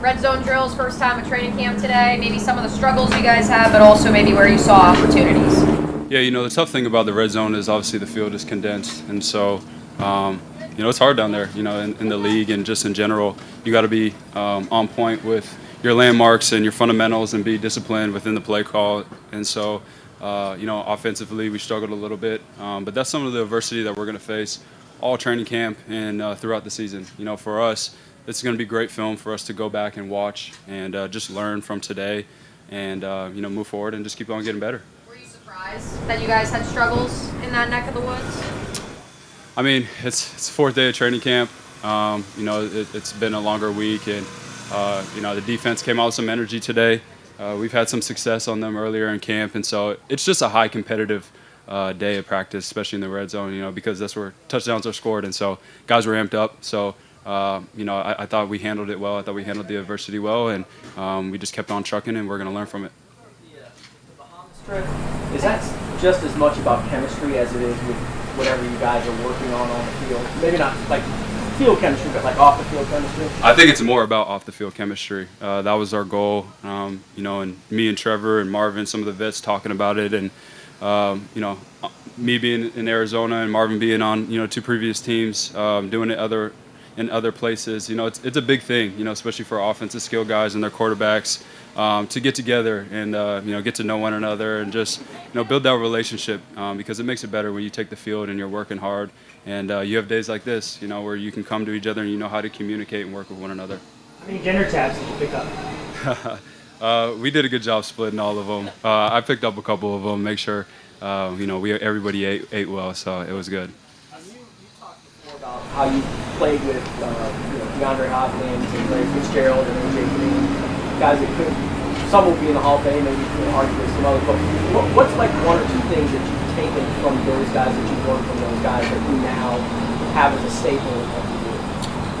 red zone drills, first time at training camp today. Maybe some of the struggles you guys had, but also maybe where you saw opportunities. Yeah, you know the tough thing about the red zone is obviously the field is condensed, and so um, you know it's hard down there. You know, in, in the league and just in general, you got to be um, on point with your landmarks and your fundamentals and be disciplined within the play call. And so, uh, you know, offensively we struggled a little bit, um, but that's some of the adversity that we're going to face all training camp and uh, throughout the season. You know, for us, is going to be great film for us to go back and watch and uh, just learn from today, and uh, you know, move forward and just keep on getting better. Were you surprised that you guys had struggles in that neck of the woods? I mean, it's it's fourth day of training camp. Um, you know, it, has been a longer week, and uh, you know, the defense came out with some energy today. Uh, we've had some success on them earlier in camp, and so it's just a high competitive uh, day of practice, especially in the red zone. You know, because that's where touchdowns are scored, and so guys were amped up. So. Uh, you know, I, I, thought we handled it well. I thought we handled the adversity well, and um, we just kept on trucking, and we're going to learn from it. Is that just as much about chemistry as it is with whatever you guys are working on on the field? Maybe not like field chemistry, but like off the field chemistry? I think it's more about off the field chemistry. Uh, that was our goal, um, you know, and me and Trevor and Marvin, some of the vets talking about it, and um, you know, me being in Arizona and Marvin being on, you know, two previous teams, um, doing it other in other places. You know, it's it's a big thing, you know, especially for offensive skill guys and their quarterbacks. Um, to get together and uh, you know get to know one another and just you know build that relationship um, because it makes it better when you take the field and you're working hard and uh, you have days like this, you know, where you can come to each other and you know how to communicate and work with one another. How many dinner tabs did you pick up? uh, we did a good job splitting all of them. Uh, I picked up a couple of them, make sure, uh, you know, we everybody ate, ate well, so it was good. Um, you, you, talked before about how you played with uh, you know, DeAndre Hopkins and Larry Fitzgerald and AJ Green, guys that could, some will be in the Hall of Fame, maybe you know, arguably some others, but what, what's like one or two things that you've taken from those guys that you've learned from those guys that you now have as a staple of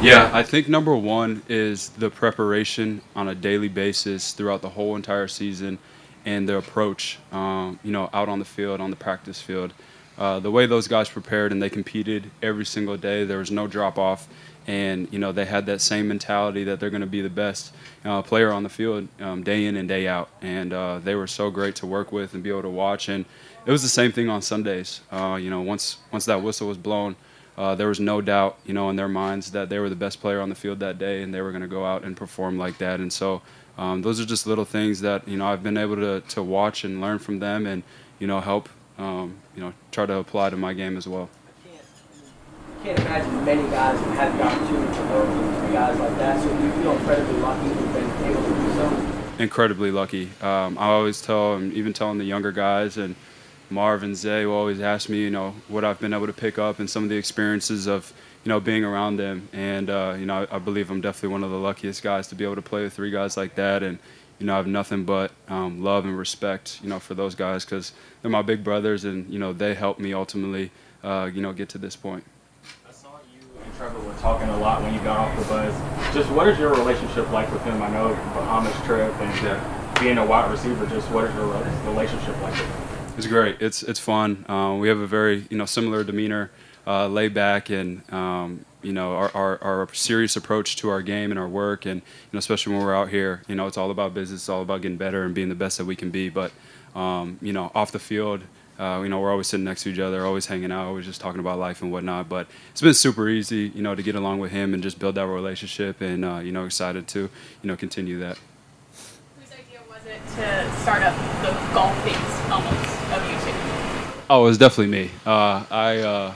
yeah, I think number one is the preparation on a daily basis throughout the whole entire season and the approach, um, you know, out on the field, on the practice field. Uh, the way those guys prepared and they competed every single day, there was no drop off. And, you know, they had that same mentality that they're going to be the best uh, player on the field um, day in and day out. And uh, they were so great to work with and be able to watch. And it was the same thing on Sundays. Uh, you know, once once that whistle was blown, uh, there was no doubt, you know, in their minds that they were the best player on the field that day, and they were going to go out and perform like that. And so, um, those are just little things that you know I've been able to to watch and learn from them, and you know help, um, you know, try to apply to my game as well. I can't imagine many guys have had the opportunity to learn guys like that. So you feel incredibly lucky to have been able to do so. Incredibly lucky. Um, I always tell, and even telling the younger guys and Marv and Zay will always ask me, you know, what I've been able to pick up and some of the experiences of, you know, being around them. And, uh, you know, I, I, believe I'm definitely one of the luckiest guys to be able to play with three guys like that. And, you know, I have nothing but um, love and respect, you know, for those guys because they're my big brothers and, you know, they helped me ultimately, uh, you know, get to this point. I saw you and Trevor were talking a lot when you got off the bus. Just what is your relationship like with him? I know Bahamas trip and yeah. being a wide receiver, just what is your relationship like with him? It's great. It's it's fun. Uh, we have a very you know similar demeanor, uh, laid back, and um, you know our, our, our serious approach to our game and our work, and you know especially when we're out here, you know it's all about business, it's all about getting better and being the best that we can be. But um, you know off the field. Uh, you know, we're always sitting next to each other, always hanging out, always just talking about life and whatnot. But it's been super easy, you know, to get along with him and just build that relationship. And uh, you know, excited to, you know, continue that. Whose idea was it to start up the golf phase almost? of you two? Oh, it was definitely me. Uh, I, uh,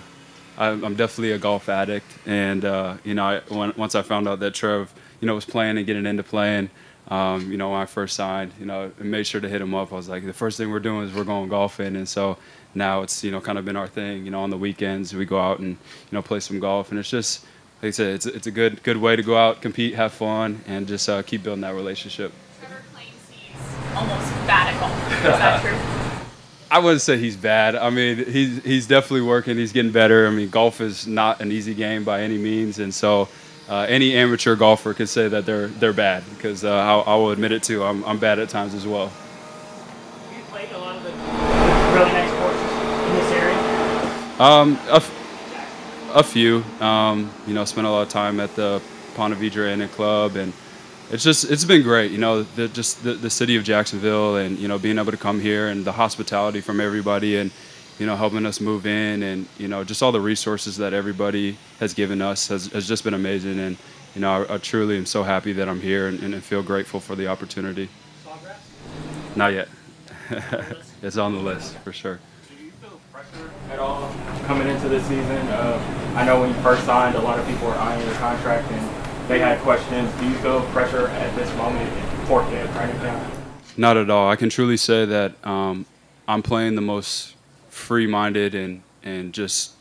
I'm definitely a golf addict, and uh, you know, I, when, once I found out that Trev, you know, was playing and getting into playing, um, you know, when I first signed, you know, I made sure to hit him up. I was like, the first thing we're doing is we're going golfing, and so now it's you know kind of been our thing. You know, on the weekends we go out and you know play some golf, and it's just like I said, it's it's a good good way to go out, compete, have fun, and just uh, keep building that relationship. Trevor Plain seems almost bad at golf. Is that true? I wouldn't say he's bad. I mean, he's he's definitely working. He's getting better. I mean, golf is not an easy game by any means, and so uh, any amateur golfer could say that they're they're bad because uh, I, I, will admit it too. I'm I'm bad at times as well. You played a lot of the really nice courses in this area? Um, a, a few. Um, you know, spent a lot of time at the Ponte Vedra Inn Club and it's just it's been great. You know, the, just the, the city of Jacksonville, and you know, being able to come here and the hospitality from everybody, and you know, helping us move in, and you know, just all the resources that everybody has given us has, has just been amazing. And you know, I, I truly am so happy that I'm here and, and feel grateful for the opportunity. Not yet. it's on the list for sure. Do you feel pressure at all coming into this season? Uh, I know when you first signed, a lot of people were eyeing your contract and they had questions. Do you feel pressure at this moment day of training camp? Not at all. I can truly say that um, I'm playing the most free-minded and and just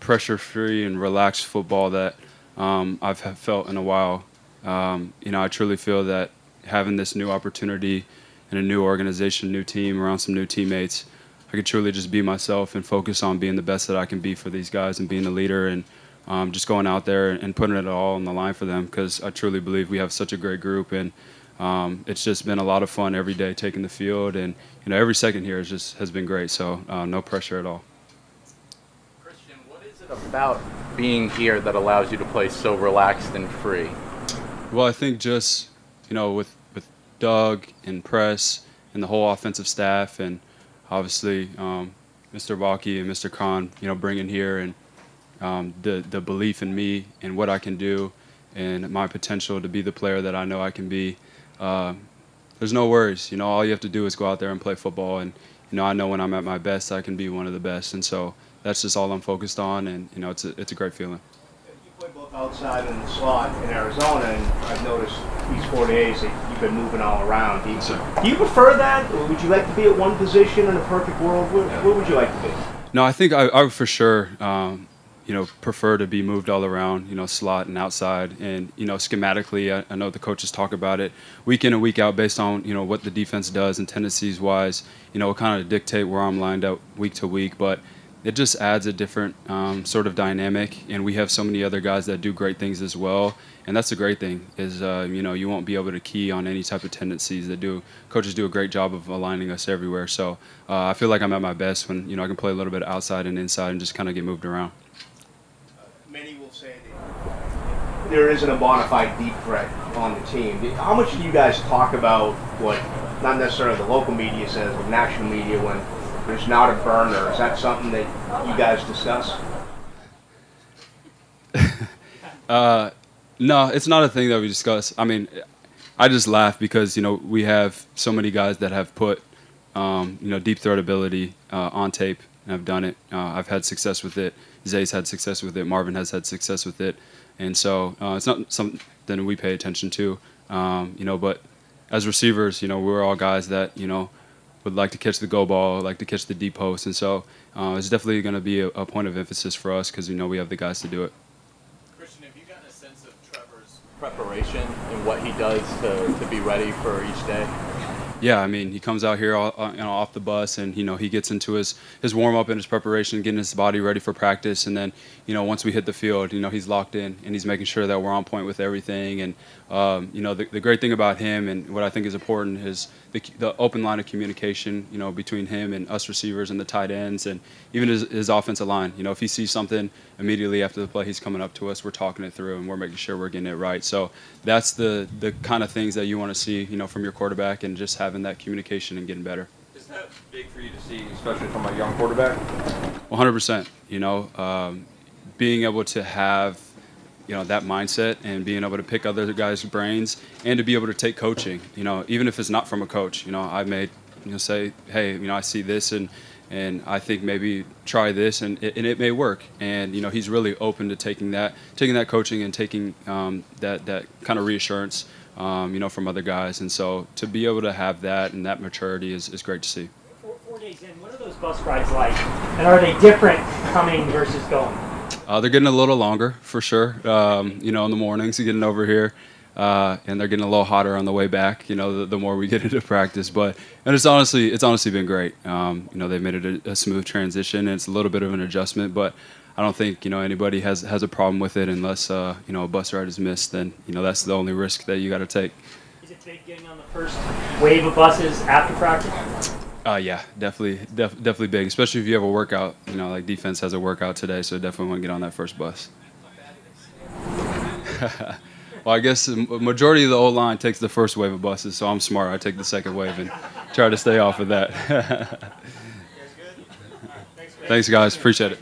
pressure-free and relaxed football that um, I've felt in a while. Um, you know, I truly feel that having this new opportunity in a new organization, new team, around some new teammates, I could truly just be myself and focus on being the best that I can be for these guys and being a leader and um, just going out there and putting it all on the line for them because I truly believe we have such a great group and um, it's just been a lot of fun every day taking the field and you know every second here is just has been great so uh, no pressure at all. Christian, what is it about being here that allows you to play so relaxed and free? Well, I think just you know with with Doug and Press and the whole offensive staff and obviously um, Mr. Baalke and Mr. Khan, you know, bringing here and um, the the belief in me and what I can do and my potential to be the player that I know I can be. Uh, there's no worries. You know, all you have to do is go out there and play football. And you know, I know when I'm at my best, I can be one of the best. And so that's just all I'm focused on. And you know, it's a it's a great feeling. You play both outside and the slot in Arizona, and I've noticed these four days that you've been moving all around. Do you, do you prefer that, or would you like to be at one position in a perfect world? Where, where would you like to be? No, I think I, I would for sure. Um, you know, prefer to be moved all around, you know, slot and outside. And, you know, schematically, I, I, know the coaches talk about it week in and week out based on, you know, what the defense does and tendencies wise, you know, kind of dictate where I'm lined up week to week. But it just adds a different um, sort of dynamic. And we have so many other guys that do great things as well. And that's the great thing is, uh, you know, you won't be able to key on any type of tendencies that do. Coaches do a great job of aligning us everywhere. So uh, I feel like I'm at my best when, you know, I can play a little bit outside and inside and just kind of get moved around many will say that there isn't a bona fide deep threat on the team. How much do you guys talk about what not necessarily the local media says, but national media when there's not a burner? Is that something that you guys discuss? uh, no, it's not a thing that we discuss. I mean, I just laugh because you know we have so many guys that have put um, you know deep threat ability uh, on tape and I've done it. Uh, I've had success with it. Zay's had success with it. Marvin has had success with it, and so uh, it's not something we pay attention to. Um, you know, but as receivers, you know, we're all guys that you know would like to catch the go ball, like to catch the deep post, and so uh, it's definitely going to be a, a, point of emphasis for us because you know we have the guys to do it. Christian, have you gotten a sense of Trevor's preparation and what he does to, to be ready for each day? Yeah, I mean, he comes out here all, uh, you know, off the bus, and you know he gets into his his warm up and his preparation, getting his body ready for practice, and then you know once we hit the field, you know he's locked in and he's making sure that we're on point with everything. And um, you know the, the great thing about him and what I think is important is the, the open line of communication, you know, between him and us receivers and the tight ends, and even his, his offensive line. You know, if he sees something immediately after the play, he's coming up to us, we're talking it through, and we're making sure we're getting it right. So that's the the kind of things that you want to see, you know, from your quarterback, and just having that communication and getting better. Is that big for you to see, especially from a young quarterback? 100%. You know, um, being able to have you know that mindset and being able to pick other guys' brains and to be able to take coaching. You know, even if it's not from a coach. You know, I may you know say, hey, you know, I see this and and I think maybe try this and it, and it may work. And you know, he's really open to taking that taking that coaching and taking um, that that kind of reassurance. Um, you know, from other guys, and so to be able to have that and that maturity is, is great to see. Four, four days in, what are those bus rides like, and are they different coming versus going? Uh, they're getting a little longer for sure. Um, you know, in the mornings, getting over here, uh, and they're getting a little hotter on the way back. You know, the, the, more we get into practice, but and it's honestly, it's honestly been great. Um, you know, they've made it a, a, smooth transition, and it's a little bit of an adjustment, but I don't think you know anybody has has a problem with it unless uh, you know a bus ride is missed. Then you know that's the only risk that you got to take. Is it today getting on the first wave of buses after practice? Uh, yeah, definitely, def- definitely big, especially if you have a workout. You know, like defense has a workout today, so definitely want to get on that first bus. Well, I guess the majority of the old line takes the first wave of buses, so I'm smart. I take the second wave and try to stay off of that. Thanks, guys. Appreciate it.